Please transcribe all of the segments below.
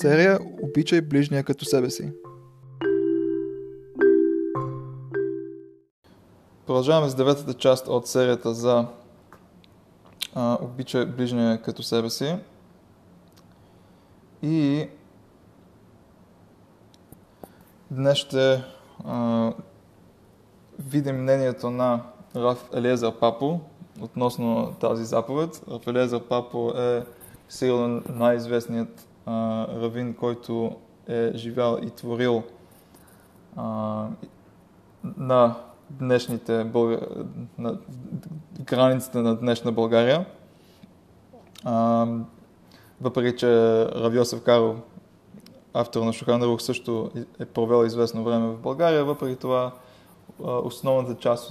серия Обичай ближния като себе си. Продължаваме с деветата част от серията за а, Обичай ближния като себе си. И днес ще а, видим мнението на Раф Елиезър Папо относно тази заповед. Раф Елиезър Папо е сигурно най-известният а, равин, който е живял и творил а, на днешните Бълга... на границите на днешна България. А, въпреки, че Равиосев Каро, автор на Шухан Рух, също е провел известно време в България, въпреки това основната част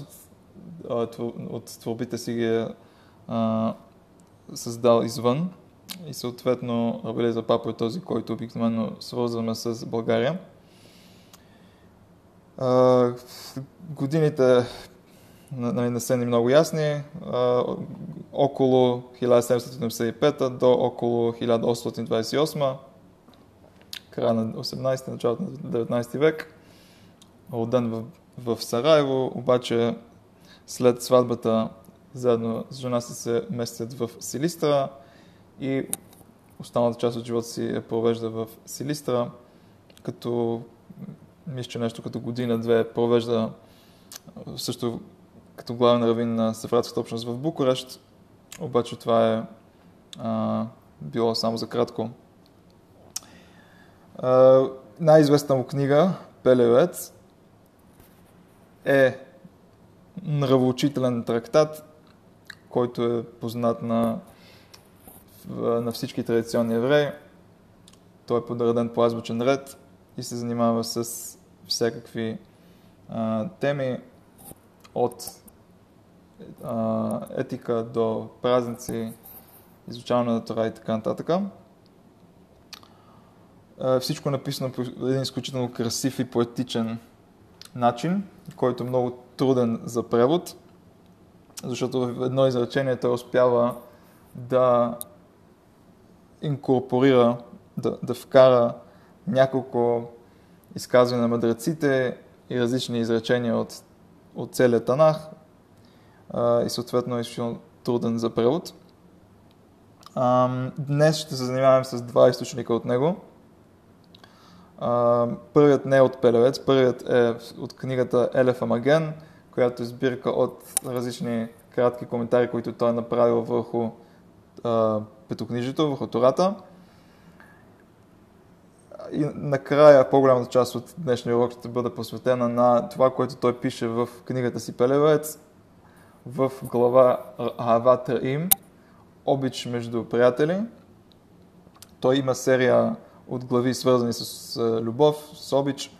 от, от творбите си ги е а, създал извън и съответно Рабелеза Папо е този, който обикновено свързваме с България. А, годините нали, не са ни много ясни. А, около 1775 до около 1828, края на 18 началото на 19 век, роден в, в Сараево, обаче след сватбата заедно с жена си се местят в Силистра и останалата част от живота си е провежда в Силистра, като мисля, че нещо като година-две провежда също като главен равин на Сефратската общност в Букурещ, обаче това е а, било само за кратко. А, най-известна му книга, Пелевец, е нравоучителен трактат, който е познат на, на всички традиционни евреи. Той е подреден по азбучен ред и се занимава с всякакви а, теми от а, етика до празници, изучаване на Тора и така нататък. А, всичко е написано по един изключително красив и поетичен начин, който е много труден за превод, защото в едно изречение той успява да инкорпорира, да, да вкара няколко изказвания на мъдреците и различни изречения от, от целият Танах а, и съответно е изключително труден за превод. А, днес ще се занимаваме с два източника от него – първият не е от Пелевец, първият е от книгата Елефа Маген, която е сбирка от различни кратки коментари, които той е направил върху а, петокнижието, върху Тората. И накрая по-голямата част от днешния урок ще бъде посветена на това, което той пише в книгата си Пелевец, в глава Аватър им, обич между приятели. Той има серия от глави, свързани с любов, с обич,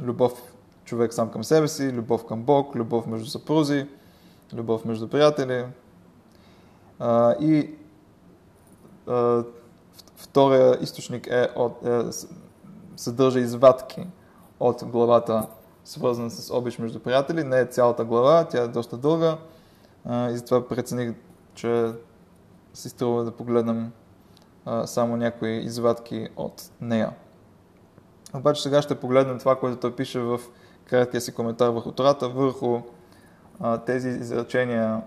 любов човек сам към себе си, любов към Бог, любов между съпрузи, любов между приятели. И втория източник е от, е, съдържа извадки от главата, свързана с обич между приятели. Не е цялата глава, тя е доста дълга и затова прецених, че си струва да погледнем а, само някои извадки от нея. Обаче сега ще погледнем това, което той пише в краткия си коментар върху Тората, върху а, тези изречения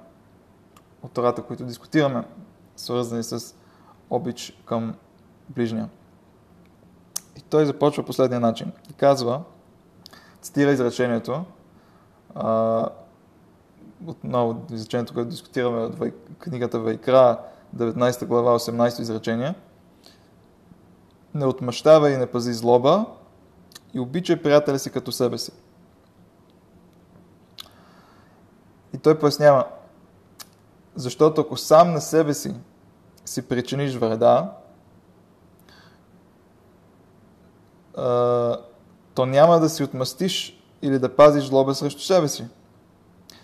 от Тората, които дискутираме, свързани с обич към ближния. И той започва последния начин. И казва, цитира изречението, а, отново изречението, което дискутираме от книгата Вайкра, 19 глава, 18 изречение. Не отмъщава и не пази злоба и обичай приятеля си като себе си. И той пояснява, защото ако сам на себе си си причиниш вреда, то няма да си отмъстиш или да пазиш злоба срещу себе си.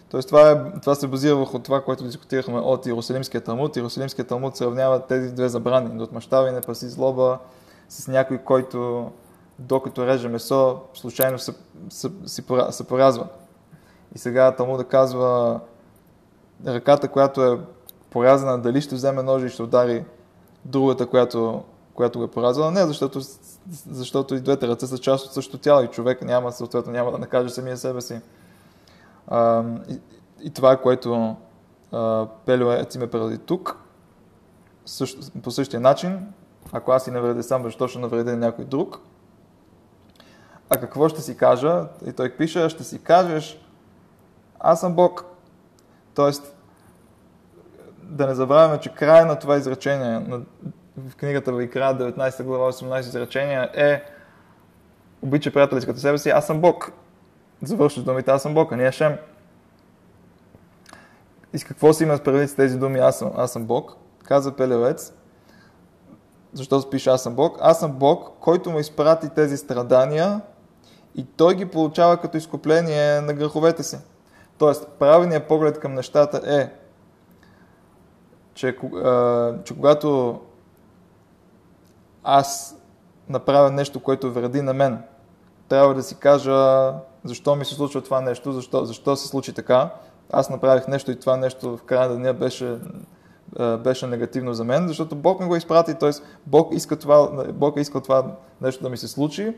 Тоест това, е, това се базира върху това, което дискутирахме от Иерусалимския Талмуд. Иерусалимския Талмуд сравнява тези две забрани, да отмъщава и не паси злоба с някой, който докато реже месо, случайно се, се, се, се поразва. И сега Талмуда казва, ръката, която е порязана, дали ще вземе ножи и ще удари другата, която, която го е поразила. Не, защото, защото и двете ръце са част от същото тяло и човек няма, съответно няма да накаже самия себе си. А, и, и това е което Пелио Ец ме преди тук. Също, по същия начин, ако аз си навредя сам, защо ще навредя някой друг? А какво ще си кажа? И той пише, ще си кажеш, аз съм Бог. Тоест, да не забравяме, че край на това изречение, на, в книгата Вайкра, 19 глава, 18 изречения е обича приятели като себе си, аз съм Бог. Завършваш думите, аз съм Бог, а не Шем. И с какво си има предвид с тези думи, аз съм, аз съм Бог? Каза Пелевец, защото пише аз съм Бог. Аз съм Бог, който му изпрати тези страдания и той ги получава като изкупление на греховете си. Тоест, правилният поглед към нещата е, че, че когато аз направя нещо, което вреди на мен, трябва да си кажа защо ми се случва това нещо, защо, защо се случи така. Аз направих нещо и това нещо в края на деня беше, беше негативно за мен, защото Бог ми го изпрати, т.е. Бог иска това, Бог иска това нещо да ми се случи,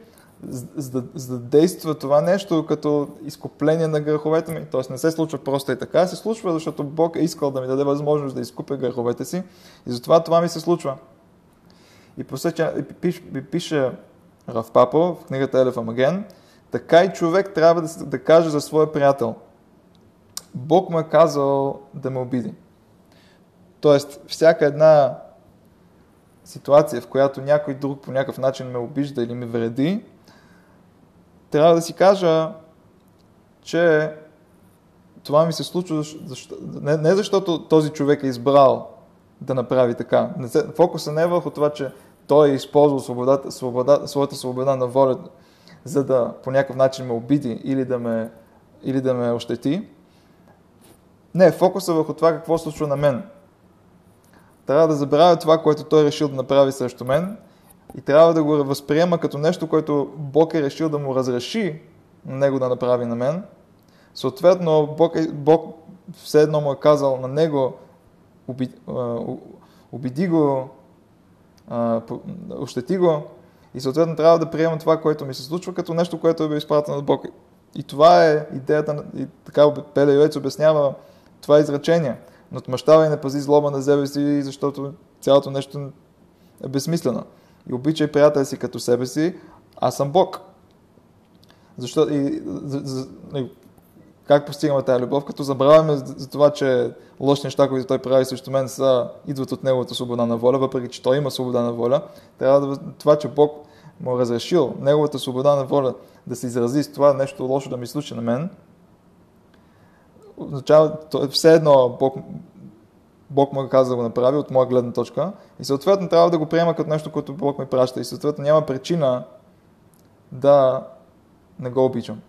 за за да действа това нещо като изкупление на греховете ми. Тоест не се случва просто и така, се случва, защото Бог е искал да ми даде възможност да изкупя греховете си и затова това ми се случва. И по същия, пише, пише Рав Папо в книгата Елеф Амаген, така и човек трябва да, да каже за своя приятел. Бог му е казал да ме обиди. Тоест, всяка една ситуация, в която някой друг по някакъв начин ме обижда или ме вреди, трябва да си кажа, че това ми се случва, защо, не, не защото този човек е избрал да направи така. Фокуса не е върху това, че той е използвал свободата, свобода, своята свобода на воля, за да по някакъв начин ме обиди или да ме, или да ме ощети. Не, фокуса е върху това какво случва на мен. Трябва да забравя това, което той е решил да направи срещу мен и трябва да го възприема като нещо, което Бог е решил да му разреши на него да направи на мен. Съответно, Бог, е, Бог все едно му е казал на него, убеди, убеди го, ощети го и съответно трябва да приемам това, което ми се случва, като нещо, което е бил изпратено от Бог. И това е идеята, и така Пеле Йоец обяснява това изречение. Но отмъщава и не пази злоба на себе си, защото цялото нещо е безсмислено и обичай приятеля си като себе си, аз съм Бог. Защо, и, за, за, и, как постигаме тази любов? Като забравяме за, това, че лоши неща, които той прави срещу мен, са, идват от неговата свобода на воля, въпреки че той има свобода на воля, трябва да, това, че Бог му е разрешил неговата свобода на воля да се изрази с това нещо лошо да ми случи на мен, означава, все едно Бог Бог му е казал да го направи от моя гледна точка и съответно трябва да го приема като нещо, което Бог ми праща и съответно няма причина да не го обичам.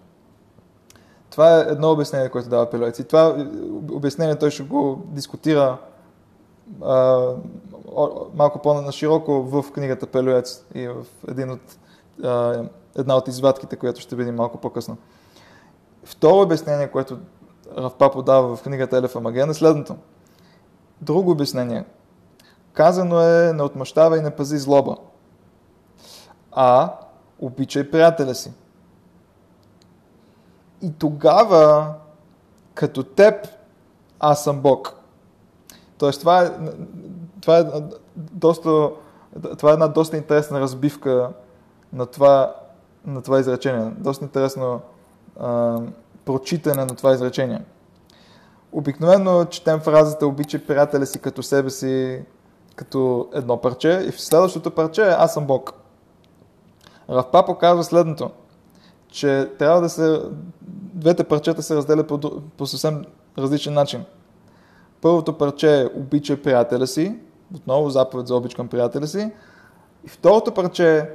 Това е едно обяснение, което дава Пелоец. И това обяснение той ще го дискутира а, малко по-нашироко в книгата Пелоец и в един от, а, една от извадките, която ще видим малко по-късно. Второ обяснение, което Равпапо дава в книгата Елефа Маген е следното – друго обяснение. Казано е не отмъщава и не пази злоба, а обичай приятеля си. И тогава, като теб, аз съм Бог. Тоест, това е, това е, доста, това е една доста интересна разбивка на това, на това изречение. Доста интересно а, прочитане на това изречение. Обикновено четем фразата обичай приятеля си като себе си, като едно парче и в следващото парче е аз съм Бог. Равпа показва следното, че трябва да се... Двете парчета се разделят по, по съвсем различен начин. Първото парче е обичай приятеля си, отново заповед за обич към приятеля си. И второто парче е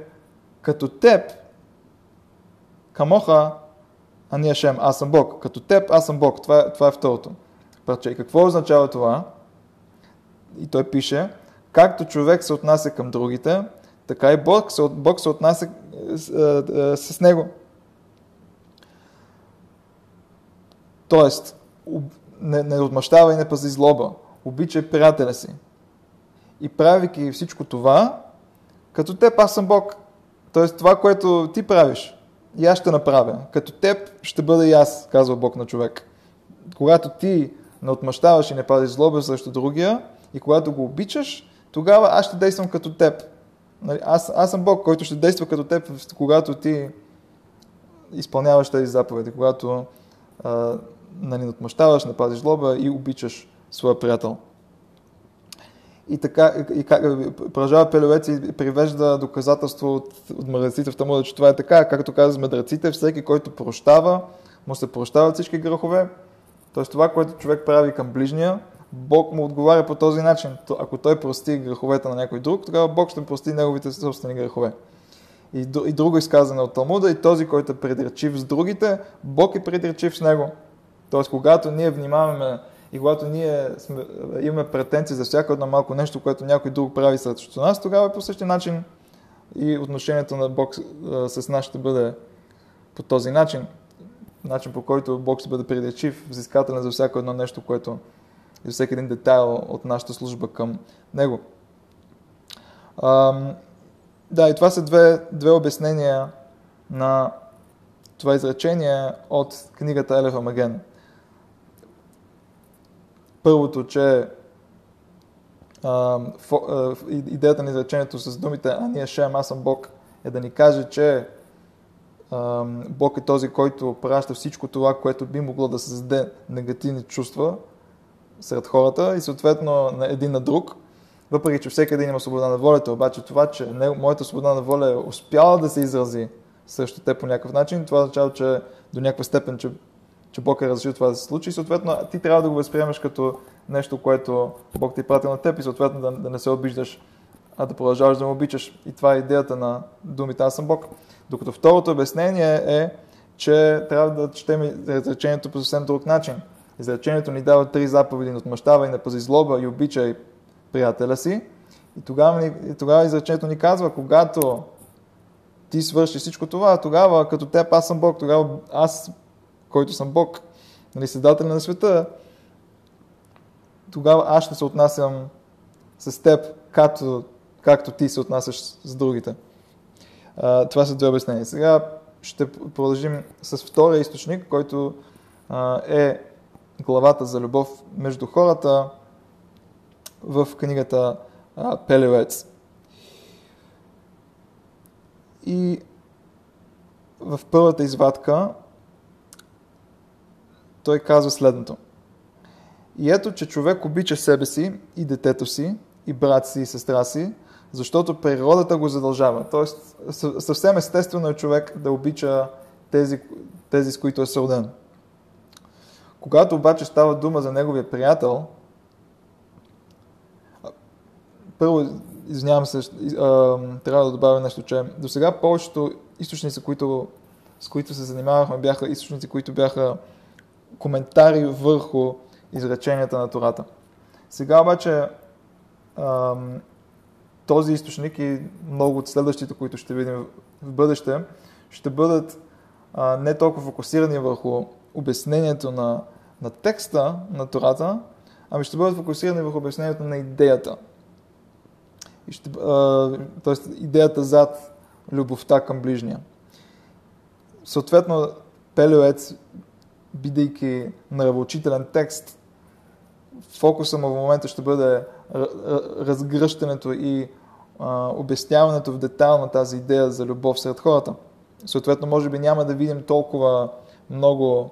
като теб, камоха, а ние шем, аз съм Бог. Като теб, аз съм Бог. Това е, това е второто парче. И какво означава това? И той пише, както човек се отнася към другите, така и Бог се, Бог се отнася с, е, е, с него. Тоест, не, не отмъщава и не пази злоба. Обичай приятеля си. И правейки всичко това, Като теб аз съм Бог. Тоест това, което ти правиш, и аз ще направя. Като теб ще бъда и аз, казва Бог на човек. Когато ти не отмъщаваш и не пазиш злоба срещу другия, и когато го обичаш, тогава аз ще действам като теб. Нали, аз, аз съм Бог, който ще действа като теб, когато ти изпълняваш тези заповеди, когато а, нали, отмъщаваш, не пазиш злоба и обичаш своя приятел. И така, и, как, продължава Пелевец и привежда доказателство от, от мъдреците в Талмуда, че това е така, както каза мъдреците, всеки, който прощава, му се прощават всички грехове. Тоест това, което човек прави към ближния, Бог му отговаря по този начин. Ако той прости греховете на някой друг, тогава Бог ще прости неговите собствени грехове. И, и друго изказане от Талмуда, и този, който е предречив с другите, Бог е предречив с него. Тоест, когато ние внимаваме и когато ние сме, имаме претенции за всяко едно малко нещо, което някой друг прави срещу нас, тогава по същия начин и отношението на Бог с нас ще бъде по този начин. Начин по който Бог ще бъде предречив, взискателен за всяко едно нещо, което за всеки един детайл от нашата служба към Него. Ам, да, и това са две, две обяснения на това изречение от книгата Елефа Маген. Първото, че а, фо, а, идеята на изречението с думите А ние Шем, аз съм Бог, е да ни каже, че Бог е този, който праща всичко това, което би могло да създаде негативни чувства сред хората и съответно на един на друг. Въпреки, че всеки един има свобода на волята, обаче това, че не, моята свобода на воля е успяла да се изрази срещу те по някакъв начин, това означава, че до някаква степен, че, че Бог е разрешил това да се случи и съответно ти трябва да го възприемеш като нещо, което Бог ти е пратил на теб и съответно да, да не се обиждаш, а да продължаваш да му обичаш. И това е идеята на думите Аз съм Бог. Докато второто обяснение е, че трябва да четем изречението по съвсем друг начин. Изречението ни дава три заповеди на отмъщава и на пази злоба и обичай приятеля си. И тогава, и тогава изречението ни казва, когато ти свършиш всичко това, тогава като теб аз съм Бог, тогава аз, който съм Бог, нали, седател на света, тогава аз ще се отнасям с теб, както, както ти се отнасяш с другите. Това са две обяснения. Сега ще продължим с втория източник, който е главата за любов между хората в книгата Пелевец. И в първата извадка той казва следното. И ето, че човек обича себе си и детето си, и брат си и сестра си, защото природата го задължава. Тоест, съвсем естествено е човек да обича тези, тези с които е сроден. Когато обаче става дума за неговия приятел, първо, извинявам се, трябва да добавя нещо, че до сега повечето източници, които, с които се занимавахме, бяха източници, които бяха коментари върху изреченията на Тората. Сега обаче този източник и много от следващите, които ще видим в бъдеще, ще бъдат не толкова фокусирани върху обяснението на, на текста на Тората, ами ще бъдат фокусирани върху обяснението на идеята. И ще, а, тоест идеята зад любовта към ближния. Съответно, Пелеоец, бидейки нравоучителен текст, фокуса му в момента ще бъде разгръщането и обясняването в детайл на тази идея за любов сред хората. Съответно, може би няма да видим толкова много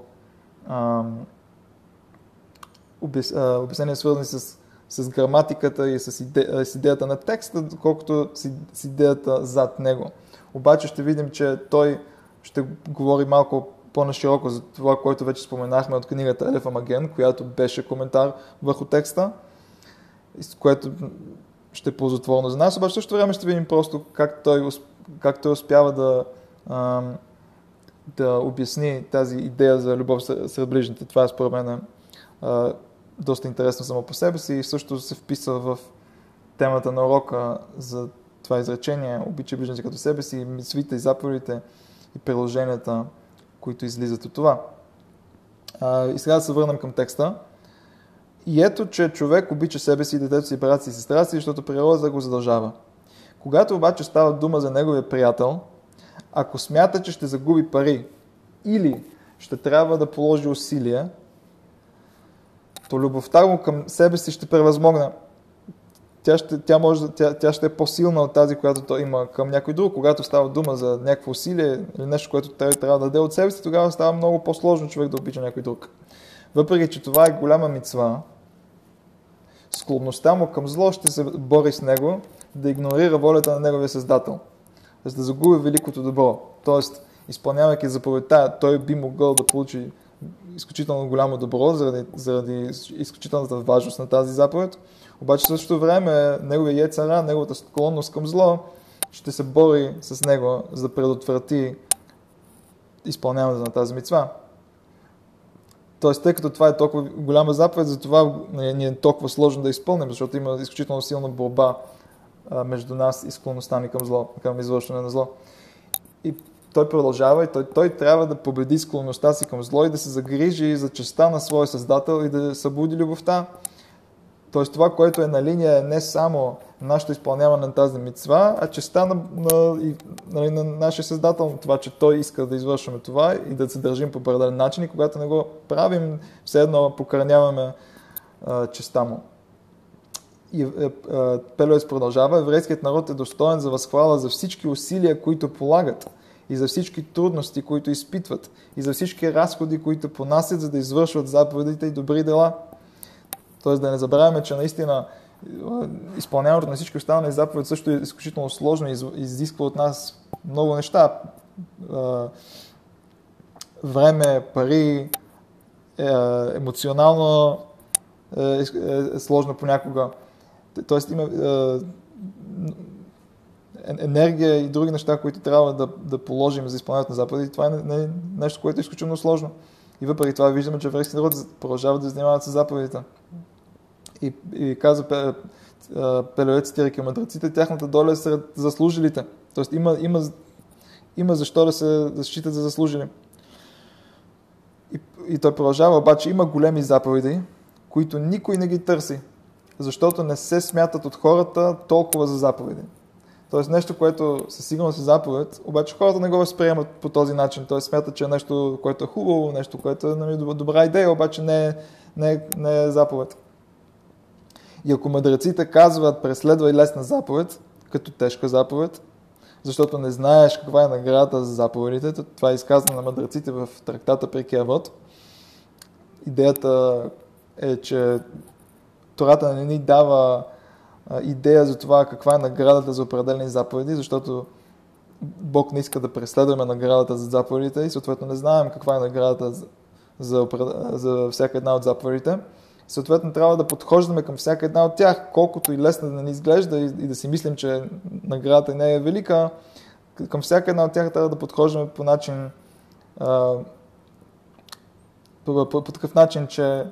обяснения свързани с, с граматиката и с, иде, с идеята на текста, колкото с, с идеята зад него. Обаче ще видим, че той ще говори малко по-нашироко за това, което вече споменахме от книгата Елефа Маген, която беше коментар върху текста, което ще е ползотворно за нас, обаче също време ще видим просто как той, как той успява да, да обясни тази идея за любов сред ближните. Това е според мен а, доста интересно само по себе си и също се вписва в темата на урока за това изречение, обича ближните като себе си, мисвите и заповедите и приложенията, които излизат от това. И сега да се върнем към текста. И ето, че човек обича себе си, детето си, брат си и сестра си, защото природа го задължава. Когато обаче става дума за неговия приятел, ако смята, че ще загуби пари или ще трябва да положи усилия, то любовта му към себе си ще превъзмогне. Тя ще, тя, може, тя, тя ще е по-силна от тази, която той има към някой друг. Когато става дума за някакво усилие или нещо, което той трябва да даде от себе си, тогава става много по-сложно човек да обича някой друг. Въпреки, че това е голяма мицва, склонността му към зло ще се бори с него да игнорира волята на неговия създател, за да загуби великото добро. Тоест, изпълнявайки заповедта, той би могъл да получи изключително голямо добро заради, заради изключителната важност на тази заповед. Обаче в същото време неговия ецара, неговата склонност към зло, ще се бори с него, за да предотврати изпълняването на тази мецва. Тоест, тъй като това е толкова голяма заповед, затова ни е толкова сложно да изпълним, защото има изключително силна борба между нас и склонността ни към зло, към извършване на зло. И той продължава и той, той трябва да победи склонността си към зло и да се загрижи за честа на своя създател и да събуди любовта. Тоест това, което е на линия е не само нашето изпълняване на тази мицва, а честа на, на, на, нали, на нашия създател, това, че той иска да извършваме това и да се държим по определен начин и когато не го правим, все едно покраняваме честа му. И е, е, Пелоес продължава, еврейският народ е достоен за възхвала за всички усилия, които полагат и за всички трудности, които изпитват и за всички разходи, които понасят, за да извършват заповедите и добри дела. Тоест да не забравяме, че наистина изпълняването на всички останали заповеди също е изключително сложно и изисква от нас много неща. Време, пари, е, емоционално е, е, е сложно понякога. Тоест има енергия и други неща, които трябва да, да положим за изпълнението на заповеди. Това е не, нещо, което е изключително сложно. И въпреки това виждаме, че еврейските народ продължават да занимават с заповедите. И, и казва Пелевец, цитирайки мъдреците, тяхната доля е сред заслужилите. Тоест има, има, има защо да се да считат за заслужили. И, и той продължава, обаче има големи заповеди, които никой не ги търси, защото не се смятат от хората толкова за заповеди. Тоест нещо, което със сигурност е заповед, обаче хората не го възприемат по този начин. Тоест смятат, че е нещо, което е хубаво, нещо, което е нали, добра идея, обаче не е, не е, не е заповед. И ако мъдреците казват преследвай лесна заповед, като тежка заповед, защото не знаеш каква е наградата за заповедите, това е изказано на мъдреците в трактата при Киавод. Идеята е, че Тората не ни дава идея за това каква е наградата за определени заповеди, защото Бог не иска да преследваме наградата за заповедите и съответно не знаем каква е наградата за, за, за всяка една от заповедите. Съответно трябва да подхождаме към всяка една от тях, колкото и лесно да ни изглежда и, да си мислим, че наградата не е велика, към всяка една от тях трябва да подхождаме по начин а, по, по, по такъв начин, че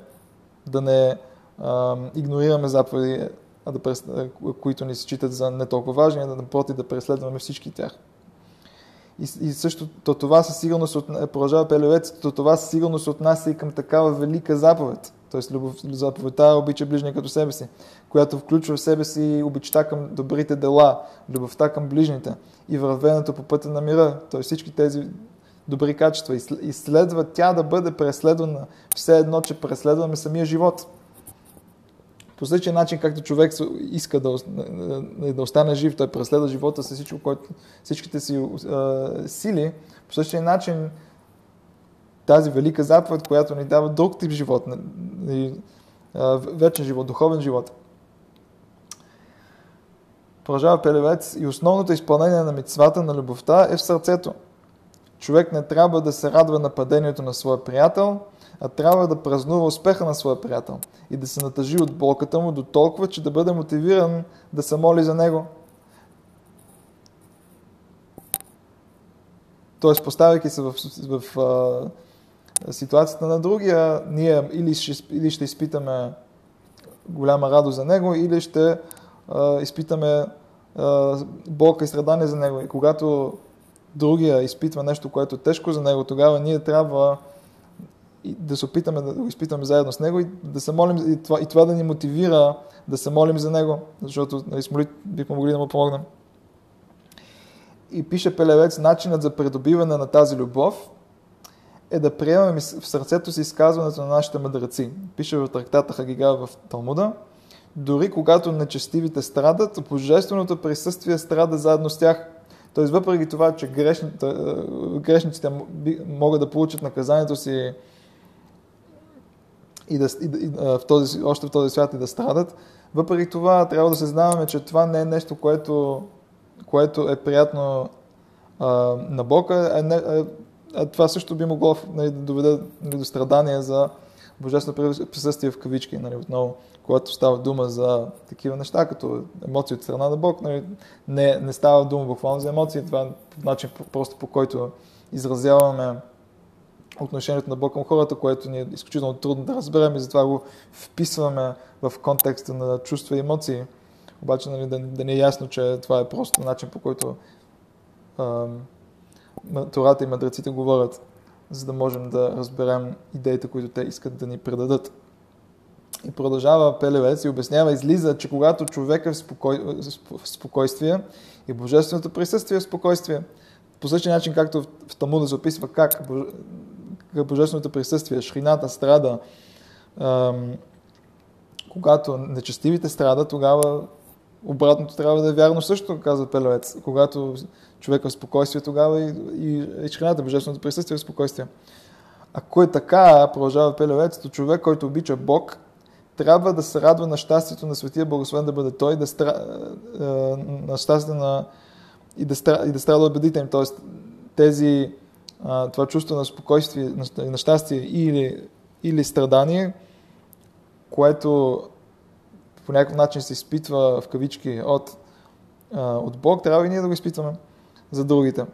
да не а, игнорираме заповеди да прес... които ни се считат за не толкова важни, а да напротив да преследваме всички тях. И, и също то това със сигурност продължава Пелевец, то това със сигурност отнася и към такава велика заповед. Любов, заповедта обича ближния като себе си, която включва в себе си обичта към добрите дела, любовта към ближните и вървенето по пътя на мира. Тоест всички тези добри качества. И следва тя да бъде преследвана все едно, че преследваме самия живот. По същия начин, както човек иска да, да остане жив, той преследва живота с всичко, което, всичките си а, сили, по същия начин тази велика заповед, която ни дава друг тип живот, вечен живот, духовен живот. Продължава Пелевец и основното изпълнение на мецвата на любовта е в сърцето. Човек не трябва да се радва на падението на своя приятел, а трябва да празнува успеха на своя приятел и да се натъжи от болката му до толкова, че да бъде мотивиран да се моли за него. Тоест, поставяйки се в, в, в ситуацията на другия, ние или ще, или ще изпитаме голяма радост за него, или ще а, изпитаме а, болка и страдание за него. И когато другия изпитва нещо, което е тежко за него, тогава ние трябва да се опитаме да го изпитаме заедно с него и да се молим и това, и това да ни мотивира да се молим за него, защото нали, с молит бихме могли да му помогнем. И пише Пелевец, начинът за придобиване на тази любов е да приемем в сърцето си изказването на нашите мъдреци. Пише в трактата Хагига в Талмуда. Дори когато нечестивите страдат, божественото присъствие страда заедно с тях. Тоест, въпреки това, че грешните, грешниците могат да получат наказанието си и, да, и, и в този, още в този свят и да страдат, въпреки това трябва да се знаваме, че това не е нещо, което, което е приятно а, на Бог, а, не, това също би могло нали, да доведе нали, до страдания за божествено присъствие в кавички. Нали, отново, когато става дума за такива неща, като емоции от страна на Бог, нали, не, не става дума буквално за емоции, това е начин просто по който изразяваме отношението на Бог към хората, което ни е изключително трудно да разберем и затова го вписваме в контекста на чувства и емоции. Обаче нали, да, да ни е ясно, че това е просто начин по който а, Тората и мъдреците говорят, за да можем да разберем идеите, които те искат да ни предадат. И продължава Пелевец и обяснява, излиза, че когато човек е в, спокой... в спокойствие и божественото присъствие е в спокойствие, по същия начин, както в Талмуда се описва как божественото присъствие, шрината страда, когато нечестивите страда, тогава обратното трябва да е вярно също, казва Пелевец. Когато човек е в спокойствие, тогава и, и, и шрината, божественото присъствие е в спокойствие. Ако е така, продължава Пелевец, човек, който обича Бог, трябва да се радва на щастието на Светия Благословен да бъде Той, да стра... на щастие на... и да, стра... и да страда убедителен. Тоест, тези това чувство на спокойствие, на, щастие или, или страдание, което по някакъв начин се изпитва в кавички от, от Бог, трябва и ние да го изпитваме за другите.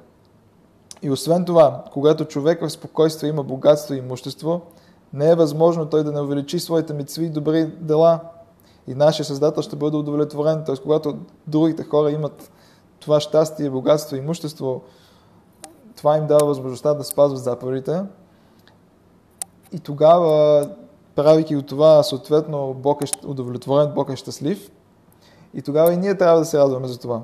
И освен това, когато човек в спокойствие има богатство и имущество, не е възможно той да не увеличи своите мецви и добри дела. И нашия Създател ще бъде удовлетворен. Т.е. когато другите хора имат това щастие, богатство и имущество, това им дава възможността да спазват заповедите. И тогава, правейки от това, съответно, Бог е удовлетворен, Бог е щастлив. И тогава и ние трябва да се радваме за това.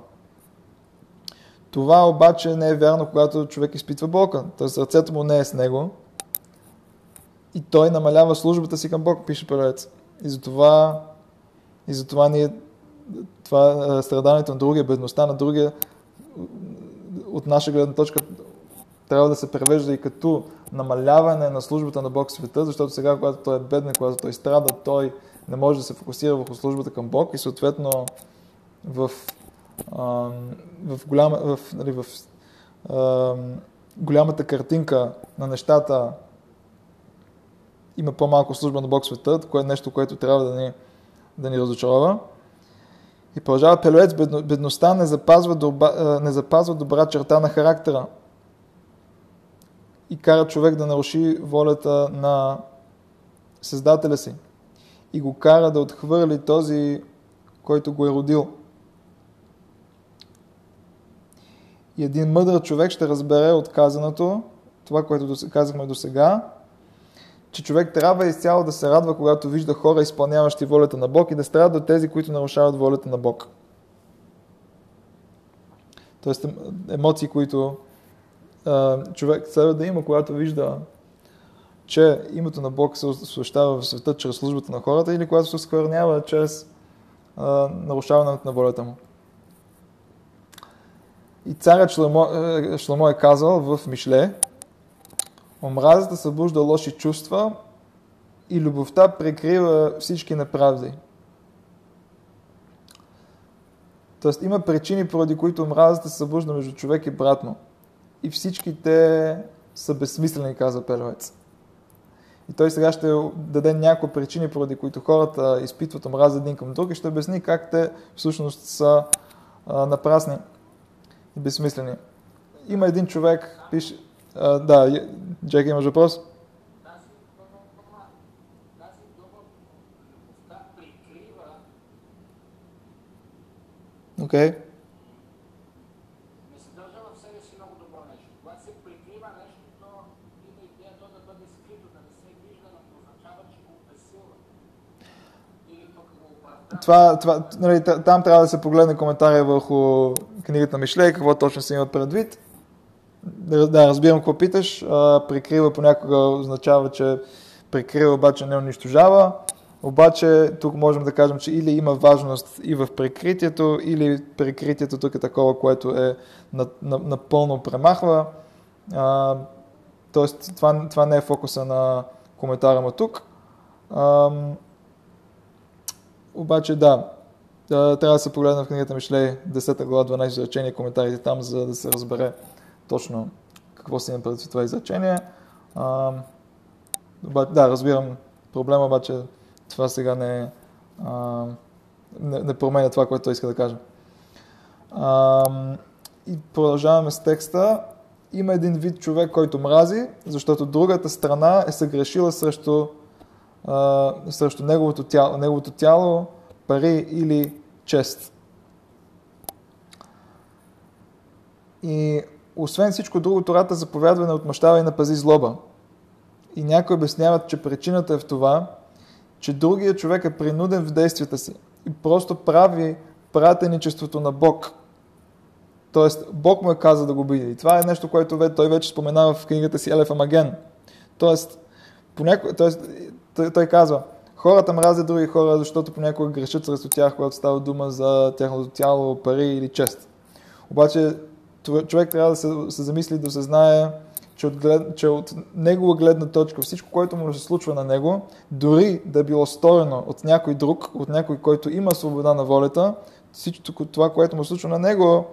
Това обаче не е вярно, когато човек изпитва Бога. Т.е. сърцето му не е с него. И той намалява службата си към Бог, пише Пелец. И затова, и затова ние, това страданието на другия, бедността на другия, от наша гледна точка трябва да се превежда и като намаляване на службата на Бог в света, защото сега, когато той е беден, когато той страда, той не може да се фокусира върху службата към Бог и съответно в, в, голяма, в, нали, в а, голямата картинка на нещата има по-малко служба на Бог света, кое е нещо, което трябва да ни, да ни разочарова. И продължава Пелуец, бедността не запазва, добра, не запазва добра черта на характера и кара човек да наруши волята на Създателя си и го кара да отхвърли този, който го е родил. И един мъдър човек ще разбере от казаното, това, което казахме до сега, че човек трябва изцяло да се радва, когато вижда хора, изпълняващи волята на Бог и да страда от тези, които нарушават волята на Бог. Тоест емоции, които човек следва да има, когато вижда, че името на Бог се освещава в света чрез службата на хората или когато се осквернява чрез а, нарушаването на волята му. И царят Шлемо, е, Шлемо е казал в Мишле, омразата събужда лоши чувства и любовта прикрива всички неправди. Тоест има причини, поради които омразата събужда между човек и брат му и всички те са безсмислени, каза Пелевец. И той сега ще даде някои причини, поради които хората изпитват омраза един към друг и ще обясни как те всъщност са а, напрасни безсмислени. Има един човек, пише... А, да, Джек, имаш въпрос? Окей. Okay. Това, това, нали, там трябва да се погледне коментария върху книгата Мишлей, какво точно се има предвид. Да, разбирам какво питаш. А, прикрива понякога означава, че прикрива обаче не унищожава. Обаче тук можем да кажем, че или има важност и в прикритието, или прикритието тук е такова, което е напълно премахва. А, тоест, това, това не е фокуса на коментара му тук. А, обаче да, трябва да се погледне в книгата Мишлей, 10 глава, 12 изречения, коментарите там, за да се разбере точно какво си има предвид това изречение. А, да, разбирам проблема, обаче това сега не, а, не, не променя това, което той иска да каже. А, и продължаваме с текста. Има един вид човек, който мрази, защото другата страна е съгрешила срещу, а, срещу неговото, тяло, неговото тяло, пари или чест. И освен всичко друго, Тората заповядва на отмъщава и напази злоба. И някои обясняват, че причината е в това, че другия човек е принуден в действията си и просто прави пратеничеството на Бог. Тоест, Бог му е каза да го биде. И това е нещо, което той вече споменава в книгата си Елефа Маген. Тоест, поняко... Тоест той, той казва, хората мразят други хора, защото понякога грешат срещу тях, когато става дума за тяхното тяло, пари или чест. Обаче човек трябва да се, се замисли, да се знае, че от, глед, че от негова гледна точка всичко, което му се случва на него, дори да било сторено от някой друг, от някой, който има свобода на волята, всичко това, което му се случва на него,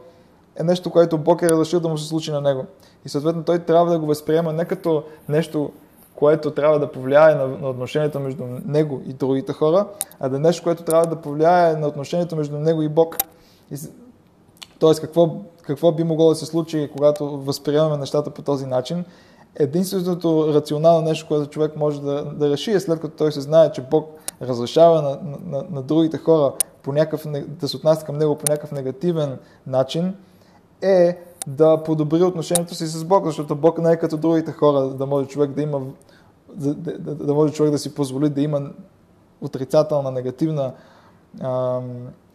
е нещо, което Бог е разрешил да му се случи на него. И съответно той трябва да го възприема не като нещо, което трябва да повлияе на, на отношението между него и другите хора, а да е нещо, което трябва да повлияе на отношението между него и Бог. И, тоест, какво какво би могло да се случи, когато възприемаме нещата по този начин. Единственото рационално нещо, което човек може да, да реши е след като той се знае, че Бог разрешава на, на, на другите хора по някакъв, да се отнася към него по някакъв негативен начин, е да подобри отношението си с Бог, защото Бог не е като другите хора, да може човек да има да, да, да може човек да си позволи да има отрицателна, негативна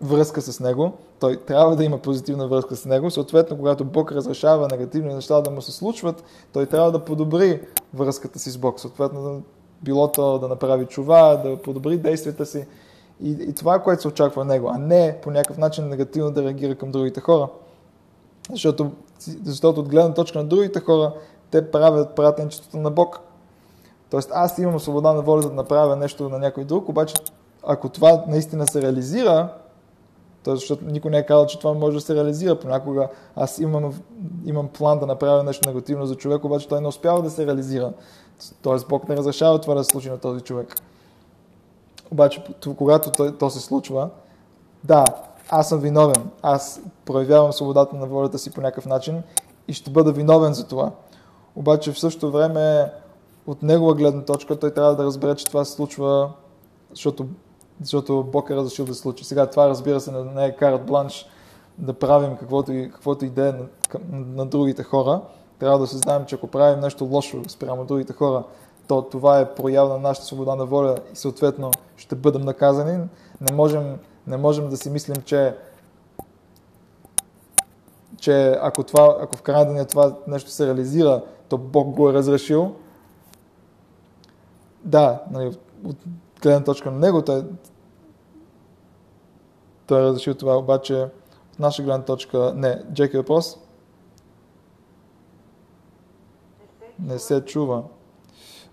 връзка с него, той трябва да има позитивна връзка с него. Съответно, когато Бог разрешава негативни неща да му се случват, той трябва да подобри връзката си с Бог. Съответно, било то да направи чува, да подобри действията си. И, и това е което се очаква от него, а не по някакъв начин негативно да реагира към другите хора. Защото, защото от гледна точка на другите хора, те правят пратенчеството на Бог. Тоест аз имам свобода на воля да направя нещо на някой друг, обаче ако това наистина се реализира, т.е. защото никой не е казал, че това може да се реализира. Понякога аз имам, имам план да направя нещо негативно за човек, обаче той не успява да се реализира. Тоест Бог не разрешава това да се случи на този човек. Обаче, когато то, то се случва, да, аз съм виновен. Аз проявявам свободата на волята си по някакъв начин и ще бъда виновен за това. Обаче в същото време от негова гледна точка той трябва да разбере, че това се случва, защото защото Бог е разрешил да се случи. Сега това разбира се не е карат бланш да правим каквото и, каквото и да е на, на другите хора. Трябва да се знаем, че ако правим нещо лошо спрямо другите хора, то това е проява на нашата свобода на воля и съответно ще бъдем наказани. Не можем, не можем да си мислим, че че ако, това, ако в крайна деня това нещо се реализира, то Бог го е разрешил. Да, нали, от гледна точка на него, той, той е разрешил това, обаче от наша гледна точка, не, Джеки въпрос? Не се чува.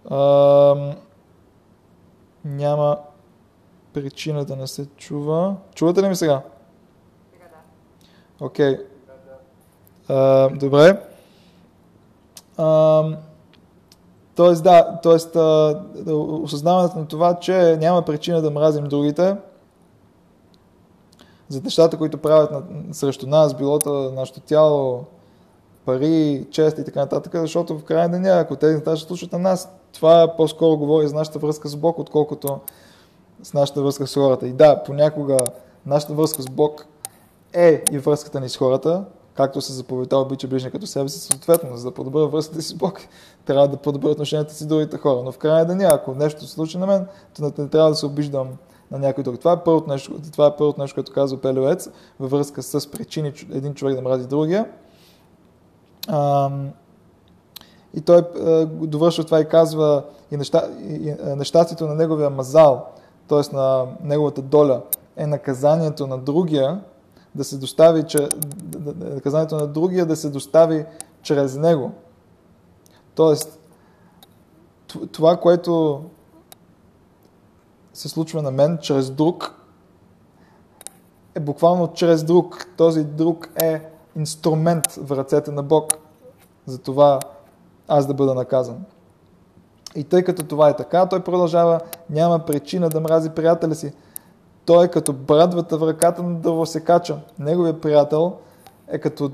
А, няма причина да не се чува. Чувате ли ми сега? Окей. Okay. добре. А, Тоест, да, тоест, осъзнаването на това, че няма причина да мразим другите, за нещата, които правят на, срещу нас, билото нашето тяло, пари, чест и така нататък, защото в крайна деня, ако тези неща ще случат на нас, това по-скоро говори за нашата връзка с Бог, отколкото с нашата връзка с хората. И да, понякога нашата връзка с Бог е и връзката ни с хората, както се заповедта обича ближния като себе си, съответно, за да подобря връзката си с Бог, трябва да подобря отношенията си с другите хора. Но в крайна деня, ако нещо се случи на мен, то не трябва да се обиждам на някой друг. Това е първото нещо, това е първото нещо което казва Пелевец във връзка с причини един човек да мрази другия. И той довършва това и казва и, неща, и нещастието на неговия мазал, т.е. на неговата доля, е наказанието на другия да се достави, че, наказанието на другия да се достави чрез него. Тоест, това, което се случва на мен чрез друг, е буквално чрез друг. Този друг е инструмент в ръцете на Бог за това аз да бъда наказан. И тъй като това е така, той продължава, няма причина да мрази приятеля си. Той е като брадвата в ръката на дървосекача. Неговият приятел е като,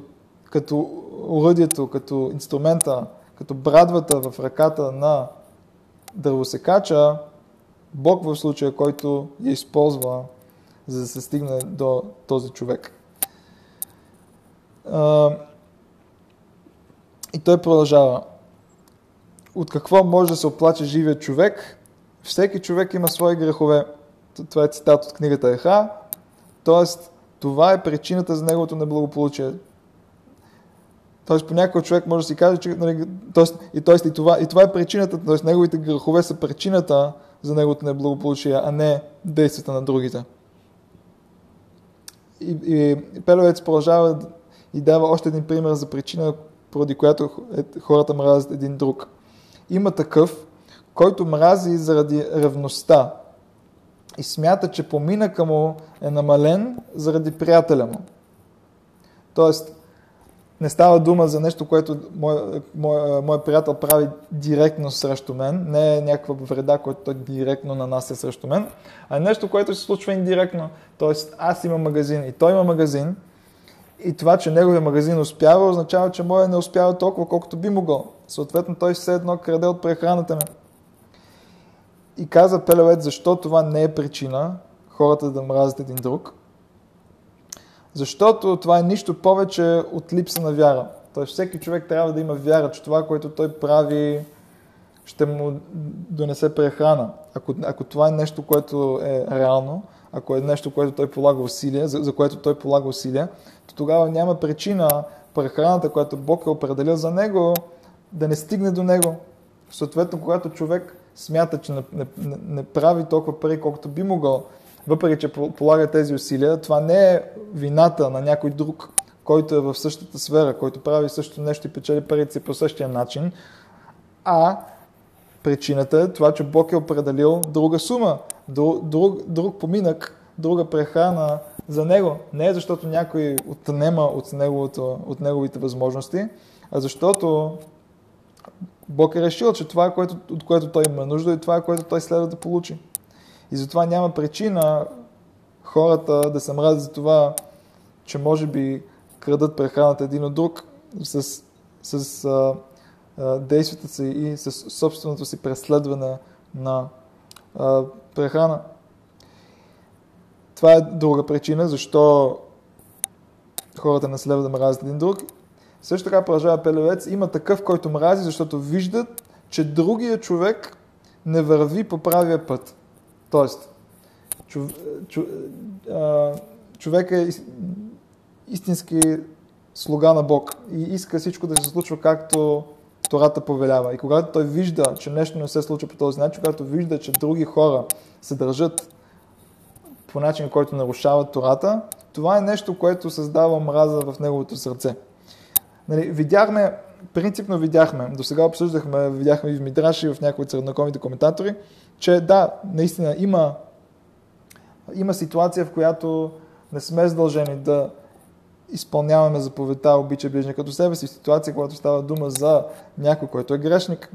като уръдието, като инструмента, като брадвата в ръката на дървосекача, Бог в случая, който я използва, за да се стигне до този човек. И той продължава. От какво може да се оплаче живия човек? Всеки човек има свои грехове. Това е цитат от книгата Еха. Тоест, това е причината за неговото неблагополучие. Тоест, по някой човек може да си каже, че нали, тоест, и, тоест, и, това, и това е причината, т.е. неговите грехове са причината за неговото неблагополучие, а не действията на другите. И, и Пеловец продължава и дава още един пример за причина, поради която е, хората мразят един друг. Има такъв, който мрази заради ревността и смята, че поминъка му е намален заради приятеля му. Тоест, не става дума за нещо, което мой, мой, мой приятел прави директно срещу мен, не е някаква вреда, която той директно нанася срещу мен, а е нещо, което се случва индиректно. Тоест, аз имам магазин и той има магазин, и това, че неговия магазин успява, означава, че моя не успява толкова, колкото би могъл. Съответно, той все едно краде от прехраната ми. И каза Пелевец, защо това не е причина хората да мразят един друг. Защото това е нищо повече от липса на вяра. Тоест всеки човек трябва да има вяра, че това, което той прави, ще му донесе прехрана. Ако, ако това е нещо, което е реално, ако е нещо, което той полага усилия, за, за което той полага усилия, то тогава няма причина прехраната, която Бог е определил за него, да не стигне до него. Съответно, когато човек смята, че не, не, не прави толкова пари, колкото би могъл, въпреки че полага тези усилия, това не е вината на някой друг, който е в същата сфера, който прави същото нещо и печели парите си по същия начин, а причината е това, че Бог е определил друга сума, друг, друг, друг поминък, друга прехрана за него. Не е защото някой отнема от, неговото, от неговите възможности, а защото Бог е решил, че това е което, от което той има нужда и това е което той следва да получи. И затова няма причина хората да се мразят за това, че може би крадат прехраната един от друг с, с а, а, действията си и с собственото си преследване на а, прехрана. Това е друга причина, защо хората не следва да мразят един друг. Също така продължава Пелевец, има такъв, който мрази, защото виждат, че другия човек не върви по правия път. Тоест, чов, чов, а, човек е истински слуга на Бог и иска всичко да се случва както Тората повелява. И когато той вижда, че нещо не се случва по този начин, когато вижда, че други хора се държат по начин, който нарушават Тората, това е нещо, което създава мраза в неговото сърце. Нали, видяхме, принципно видяхме, до сега обсъждахме, видяхме и в Мидраши, и в някои от коментатори, че да, наистина има, има ситуация, в която не сме задължени да изпълняваме заповедта обича ближния като себе си, в ситуация, когато става дума за някой, който е грешник.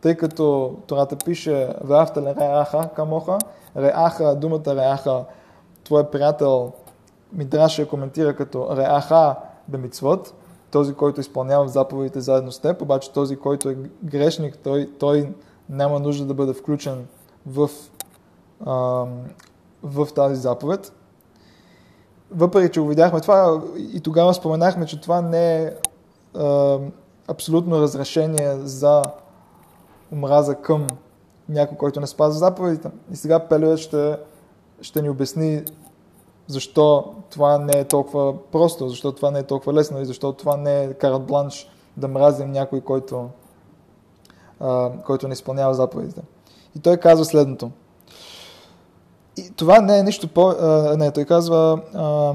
Тъй като Тората пише Веавта реаха камоха, реаха, думата реаха, твой приятел Мидраша коментира като реаха бемицвот, този, който изпълнява заповедите заедно с теб, обаче този, който е грешник, той, той няма нужда да бъде включен в, в тази заповед. Въпреки, че го видяхме това и тогава споменахме, че това не е абсолютно разрешение за омраза към някой, който не спазва заповедите. И сега Пелевец ще ще ни обясни защо това не е толкова просто, защо това не е толкова лесно и защо това не е карат бланш да мразим някой, който, а, който не изпълнява заповедите. И той казва следното. И това не е нищо по... А, не, той казва, а,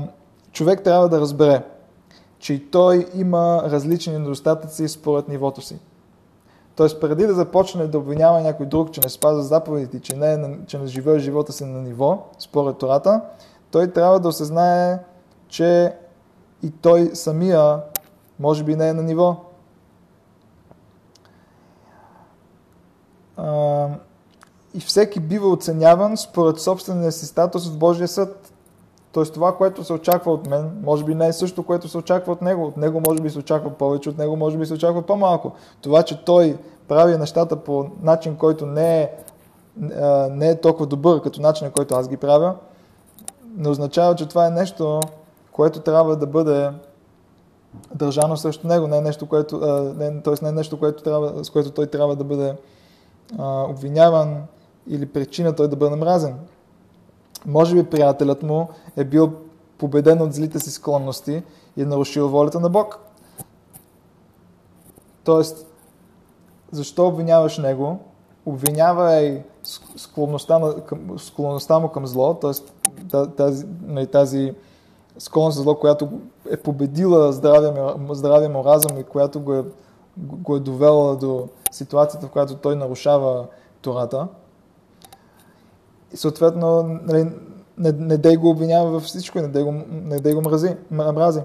човек трябва да разбере, че и той има различни недостатъци според нивото си. Тоест, преди да започне да обвинява някой друг, че не спазва заповедите, че не, че не живее живота си на ниво, според Тората, той трябва да осъзнае, че и той самия може би не е на ниво. И всеки бива оценяван според собствения си статус в Божия съд. Тоест това, което се очаква от мен, може би не е също, което се очаква от него. От него може би се очаква повече, от него може би се очаква по-малко. Това, че той прави нещата по начин, който не е, не е толкова добър, като начин, който аз ги правя, не означава, че това е нещо, което трябва да бъде държано срещу него, не е нещо, което, не, т.е. не е нещо, което трябва, с което той трябва да бъде а, обвиняван или причина той да бъде намразен. Може би приятелят му е бил победен от злите си склонности и е нарушил волята на Бог. Тоест, защо обвиняваш него? Обвинявай склонността, на, към, склонността му към зло, т.е. тази, нали, тази склонност за зло, която е победила здравия, здравия му разум и която го е, го е довела до ситуацията, в която той нарушава Тората. И съответно, нали, не, не дей го обвинява във всичко не дей го, не дей го мрази, мрази.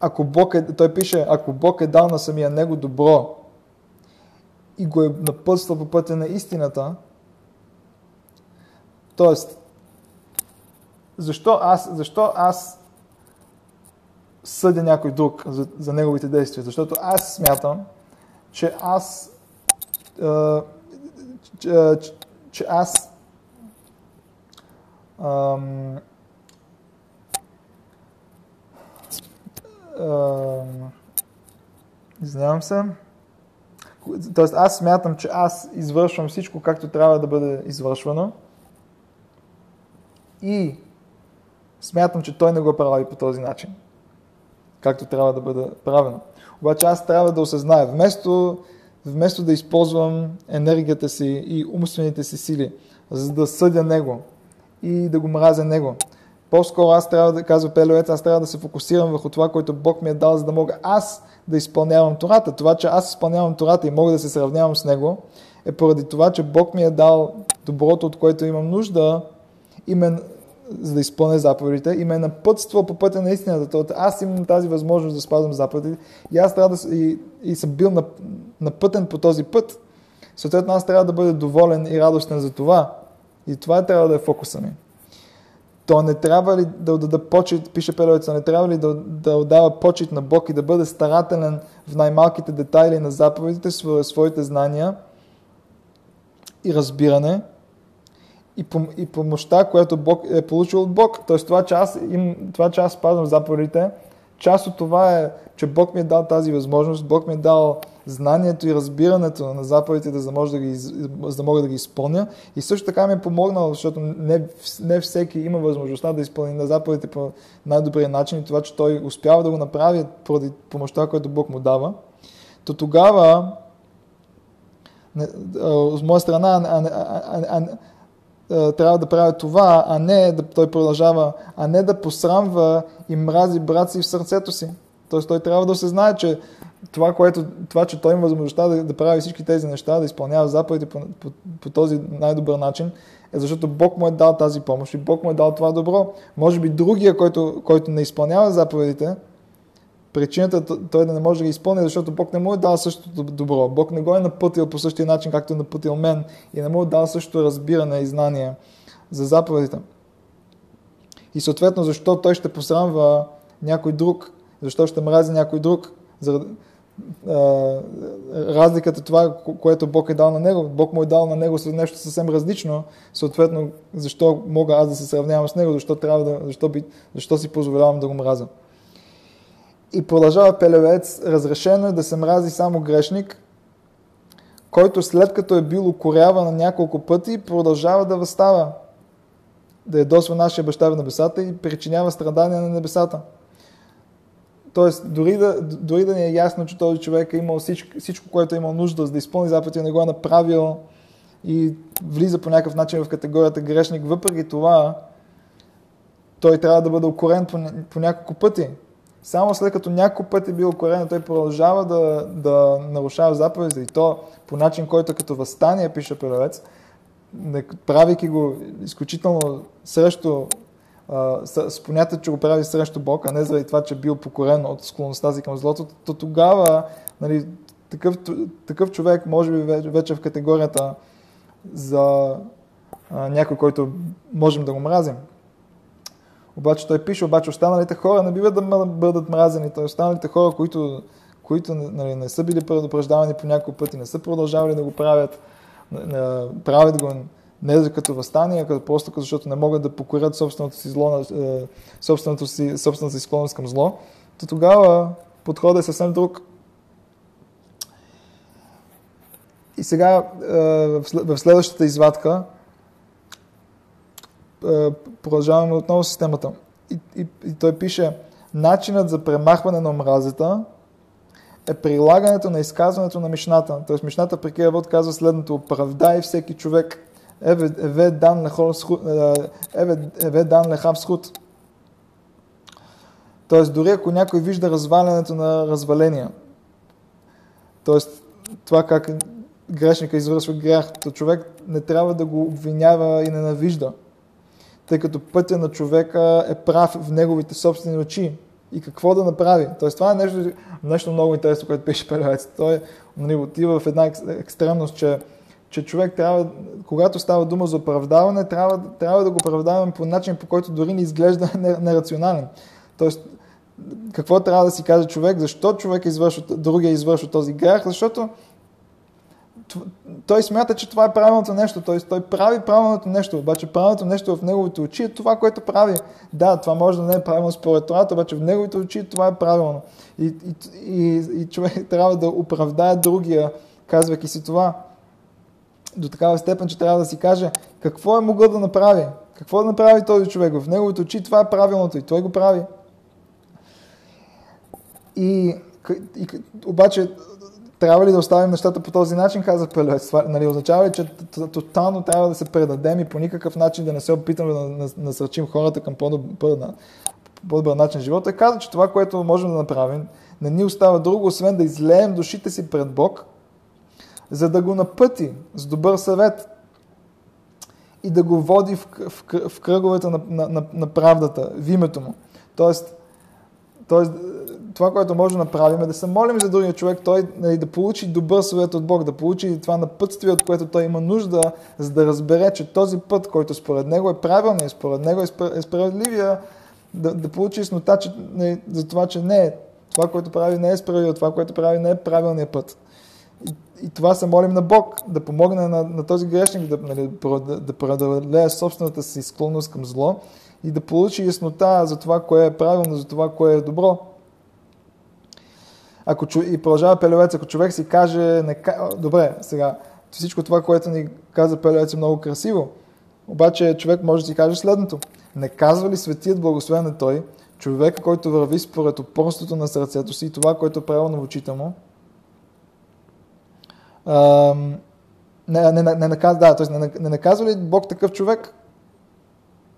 Ако Бог е, той пише, ако Бог е дал на самия него добро и го е напътствал по пътя на истината, т.е. защо аз, защо аз съдя някой друг за, за неговите действия? Защото аз смятам, че аз че, че аз ам, ам, извинявам се. Тоест аз смятам, че аз извършвам всичко както трябва да бъде извършвано и смятам, че той не го прави по този начин, както трябва да бъде правено. Обаче аз трябва да осъзная, вместо вместо да използвам енергията си и умствените си сили, за да съдя него и да го мразя него. По-скоро аз трябва да, казва Пелевец, аз трябва да се фокусирам върху това, което Бог ми е дал, за да мога аз да изпълнявам Тората. Това, че аз изпълнявам Тората и мога да се сравнявам с него, е поради това, че Бог ми е дал доброто, от което имам нужда, именно за да изпълня заповедите и ме е напътствал по пътя на истината. Тоест, аз имам тази възможност да спазвам заповедите и аз трябва да и, и съм бил напътен по този път. Съответно, аз трябва да бъда доволен и радостен за това. И това трябва да е фокуса ми. То не трябва ли да отдада почет, пише Пелевеца, не трябва ли да, да отдава почет на Бог и да бъде старателен в най-малките детайли на заповедите, своите знания и разбиране, и, пом- и помощта, която Бог е получил от Бог. Тоест това, че аз, им, това, че аз спазвам заповедите, част от това е, че Бог ми е дал тази възможност, Бог ми е дал знанието и разбирането на заповедите, да, за, да, ги, за да мога да ги изпълня. И също така ми е помогнал, защото не, не всеки има възможността да изпълни на заповедите по най-добрия начин и това, че той успява да го направи поради помощта, която Бог му дава. То тогава, от моя страна, а, а, а, трябва да прави това, а не да той продължава, а не да посрамва и мрази брат си в сърцето си. Тоест той трябва да се знае, че това, което, това че той има възможността да, да прави всички тези неща, да изпълнява заповедите по, по, по този най-добър начин, е защото Бог му е дал тази помощ и Бог му е дал това добро. Може би другия, който, който не изпълнява заповедите, Причината той да не може да ги изпълни, защото Бог не му е дал същото добро. Бог не го е напътил по същия начин, както е напътил мен и не му е дал същото разбиране и знание за заповедите. И съответно, защо той ще посрамва някой друг, защо ще мрази някой друг, за разликата това, което Бог е дал на него. Бог му е дал на него с нещо съвсем различно. Съответно, защо мога аз да се сравнявам с него, защо, трябва да, защо, би, защо си позволявам да го мразя. И продължава Пелевец, разрешено е да се мрази само грешник, който след като е бил укоряван няколко пъти, продължава да възстава. да ядосва нашия баща в небесата и причинява страдания на небесата. Тоест, дори да, дори да ни е ясно, че този човек е имал всичко, всичко което е имал нужда, за да изпълни заповедите, не го е направил и влиза по някакъв начин в категорията грешник, въпреки това, той трябва да бъде укорен по, по няколко пъти. Само след като няколко пъти е бил укорен, той продължава да, да нарушава заповедите и то по начин, който като възстание, пише Пелевец, правейки го изключително срещу с, понятието, че го прави срещу Бог, а не заради това, че е бил покорен от склонността си към злото, то тогава нали, такъв, такъв човек може би вече в категорията за а, някой, който можем да го мразим. Обаче той пише, обаче останалите хора не биват да бъдат мразени. Той останалите хора, които, които нали, не са били предупреждавани по няколко пъти, не са продължавали да го правят, правят го не като възстание, а като просто защото не могат да покорят собственото си зло, е, собственото си, собствената си склонност към зло, то тогава подходът е съвсем друг. И сега е, в следващата извадка продължаваме отново системата. И, и, и той пише, начинът за премахване на омразата е прилагането на изказването на Мишната. Тоест Мишната при Киевод казва следното, оправдай всеки човек еве дан лехав схуд. Тоест, дори ако някой вижда развалянето на разваления, т.е. това как грешника извършва грях, то човек не трябва да го обвинява и ненавижда, тъй като пътя на човека е прав в неговите собствени очи и какво да направи. Тоест, това е нещо, нещо много интересно, което пише Пелевец. Той нали, отива в една екстремност, че че човек трябва, когато става дума за оправдаване, трябва, трябва да го оправдаваме по начин, по който дори не изглежда нерационален. Тоест, какво трябва да си каже човек, защо човек извършва, другия извършва този грях, защото той смята, че това е правилното нещо, т.е. той прави правилното нещо, обаче правилното нещо в неговите очи е това, което прави. Да, това може да не е правилно според това, обаче в неговите очи това е правилно. И, и, и, и човек трябва да оправдае другия, казвайки си това до такава степен, че трябва да си каже какво е могъл да направи. Какво да направи този човек? В неговите очи това е правилното и той го прави. И, и обаче трябва ли да оставим нещата по този начин, каза. Това нали, означава ли, че тотално трябва да се предадем и по никакъв начин да не се опитаме да насърчим хората към по-добър, по-добър начин на живота. Каза, че това, което можем да направим, не ни остава друго, освен да излеем душите си пред Бог за да го напъти с добър съвет и да го води в, в, в кръговете на, на, на, на правдата, в името му. Тоест, тоест, това, което може да направим е да се молим за другия човек, той нали, да получи добър съвет от Бог, да получи това напътствие, от което той има нужда, за да разбере, че този път, който според него е правилният, според него е, е справедливия, да, да получи яснота че, нали, за това, че не е. Това, което прави, не е справедливо, това, което прави, не е правилният път. И това се молим на Бог, да помогне на, на този грешник да, нали, да, да преодолее собствената си склонност към зло и да получи яснота за това, кое е правилно, за това, кое е добро. Ако, и продължава Пелевец, ако човек си каже, не, добре, сега, всичко това, което ни каза Пелевец е много красиво, обаче човек може да си каже следното. Не казва ли светият благословен е той, човека, който върви според упорството на сърцето си и това, което е правилно в очите му, не, не, не, не, наказва, да, т.е. Не, не наказва ли Бог такъв човек,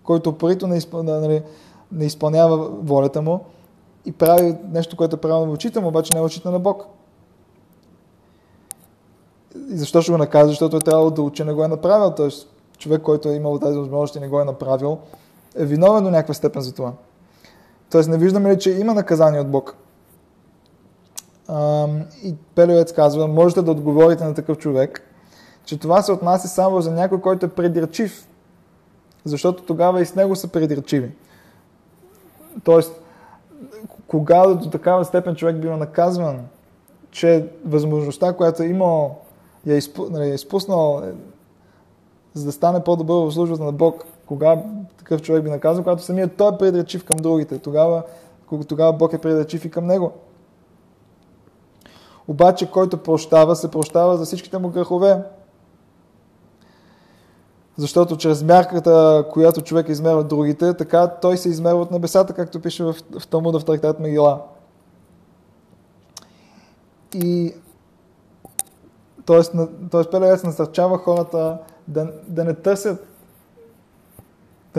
който упорито не, изпъл, нали, не изпълнява волята му и прави нещо, което е правилно в очите му, обаче не е очите на Бог. И защо ще го наказва? Защото е трябвало да учи, не го е направил. Т.е. човек, който е имал тази възможност и не го е направил, е виновен до някаква степен за това. Тоест не виждаме ли, че има наказание от Бог и Пелевец казва, можете да отговорите на такъв човек, че това се отнася само за някой, който е предирчив, защото тогава и с него са предирчиви. Тоест, кога до такава степен човек бива наказван, че възможността, която е имал, я е, нали, е изпуснал, е, за да стане по-добър в службата на Бог, кога такъв човек би наказан, когато самият той е предречив към другите, тогава, тогава Бог е предречив и към него. Обаче, който прощава, се прощава за всичките му грехове. Защото чрез мярката, която човек измерва другите, така той се измерва от небесата, както пише в, в Талмуда в трактат Мегила. И т.е. Пелевец насърчава хората да, да не търсят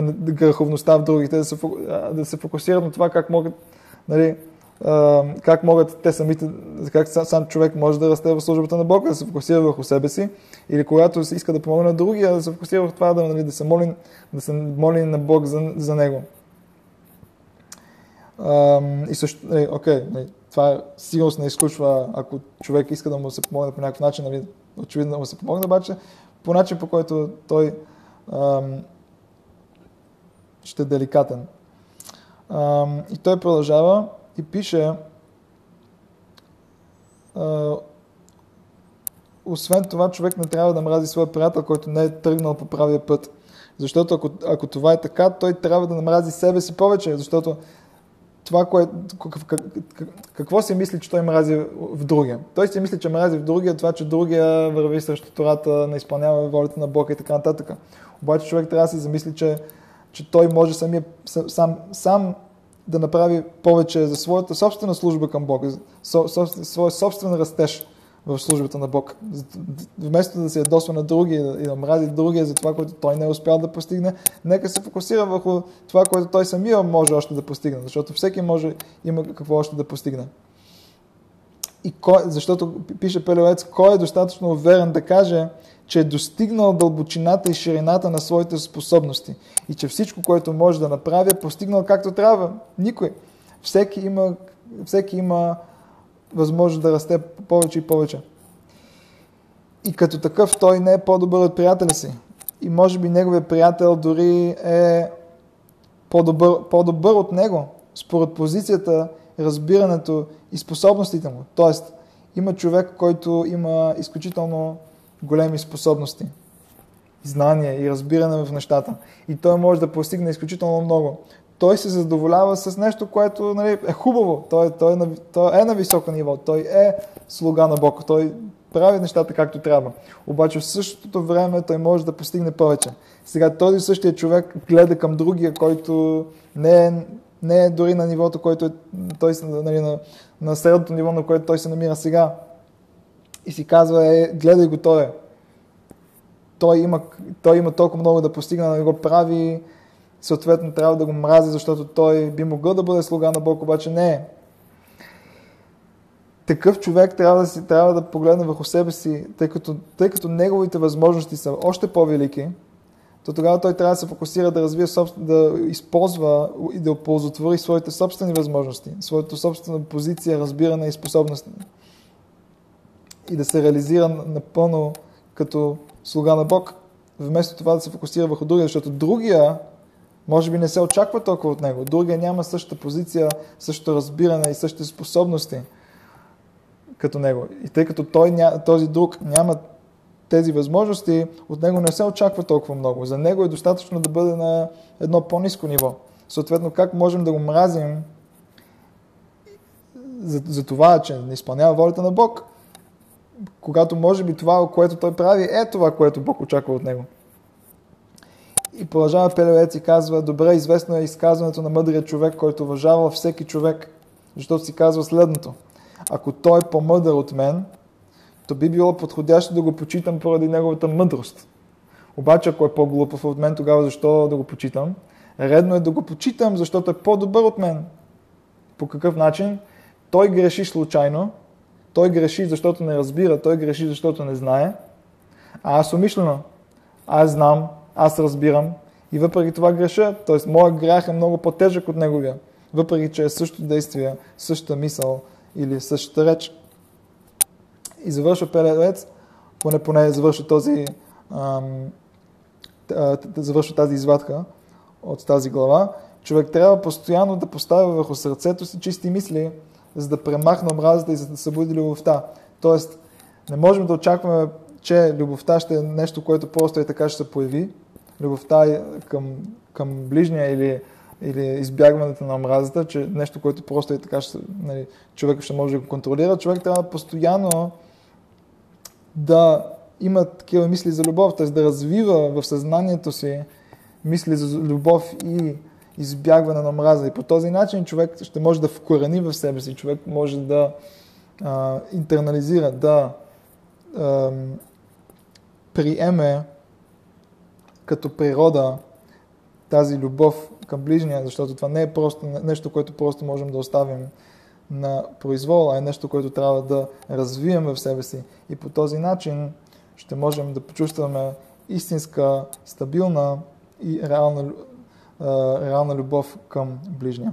греховността в другите, да се, да се фокусират на това как могат, нали, как могат те самите, как сам човек може да расте в службата на Бога, да се фокусира върху себе си, или когато иска да помогне на другия, да се фокусира в това, да, нали, да се моли, да се моли на Бог за, за него. И също, нали, окей, нали, това сигурност не изключва, ако човек иска да му се помогне по някакъв начин, нали, очевидно да му се помогне, обаче по начин по който той ам, ще е деликатен. Ам, и той продължава и пише освен това, човек не трябва да мрази своя приятел, който не е тръгнал по правия път. Защото ако, ако това е така, той трябва да намрази себе си повече, защото това, кое, какво си мисли, че той мрази в другия. Той си мисли, че мрази в другия, това, че другия върви срещу Тората, не изпълнява волята на Бога и така нататък. Обаче човек трябва да се замисли, че, че той може самия, сам, сам да направи повече за своята собствена служба към Бога, своя собствен растеж в службата на Бог. Вместо да се ядосва на другия и да мрази другия за това, което той не е успял да постигне, нека се фокусира върху това, което той самия може още да постигне, защото всеки може, има какво още да постигне. И кой, защото пише Пелевец, кой е достатъчно уверен да каже, че е достигнал дълбочината и ширината на своите способности и че всичко, което може да направи, е постигнал както трябва. Никой. Всеки има, всеки има възможност да расте повече и повече. И като такъв той не е по-добър от приятеля си. И може би неговият приятел дори е по-добър, по-добър от него, според позицията, разбирането и способностите му. Тоест, има човек, който има изключително големи способности, знания и разбиране в нещата. И той може да постигне изключително много той се задоволява с нещо, което нали, е хубаво. Той, той, е на, той е на високо ниво. Той е слуга на Бог. Той прави нещата както трябва. Обаче в същото време той може да постигне повече. Сега този същия човек гледа към другия, който не е, не е дори на нивото, който е той, нали, на, на средното ниво, на което той се намира сега. И си казва, е, гледай го той. Той има, той има толкова много да постигне, да го прави съответно трябва да го мрази, защото той би могъл да бъде слуга на Бог, обаче не е. Такъв човек трябва да, си, трябва да погледне върху себе си, тъй като, тъй като неговите възможности са още по-велики, то тогава той трябва да се фокусира да развие, да използва и да оползотвори своите собствени възможности, своята собствена позиция, разбиране и способност и да се реализира напълно като слуга на Бог, вместо това да се фокусира върху другия, защото другия може би не се очаква толкова от него. Другия няма същата позиция, същото разбиране и същите способности като него. И тъй като той, този друг няма тези възможности, от него не се очаква толкова много. За него е достатъчно да бъде на едно по-низко ниво. Съответно, как можем да го мразим за, за това, че не изпълнява волята на Бог, когато може би това, което той прави, е това, което Бог очаква от него. И продължава Пелевец и казва, добре известно е изказването на мъдрия човек, който уважава всеки човек, защото си казва следното. Ако той е по-мъдър от мен, то би било подходящо да го почитам поради неговата мъдрост. Обаче, ако е по-глупав от мен, тогава защо да го почитам? Редно е да го почитам, защото е по-добър от мен. По какъв начин? Той греши случайно, той греши, защото не разбира, той греши, защото не знае, а аз умишлено. Аз знам, аз разбирам и въпреки това греша, т.е. моят грях е много по-тежък от неговия, въпреки че е същото действие, същата мисъл или същата реч. И завършва Пелевец, поне поне завършва този завършва тази извадка от тази глава, човек трябва постоянно да поставя върху сърцето си чисти мисли, за да премахне омразата и за да събуди любовта. Тоест, не можем да очакваме, че любовта ще е нещо, което просто е така ще се появи, любовта към, към ближния или, или избягването на омразата, че нещо, което просто е така, ще, нали, човек ще може да го контролира, човек трябва постоянно да има такива мисли за любов, т.е. да развива в съзнанието си мисли за любов и избягване на омраза. И по този начин човек ще може да вкорени в себе си, човек може да а, интернализира, да а, приеме като природа тази любов към ближния, защото това не е просто нещо, което просто можем да оставим на произвол, а е нещо, което трябва да развием в себе си. И по този начин ще можем да почувстваме истинска, стабилна и реална, реална любов към ближния.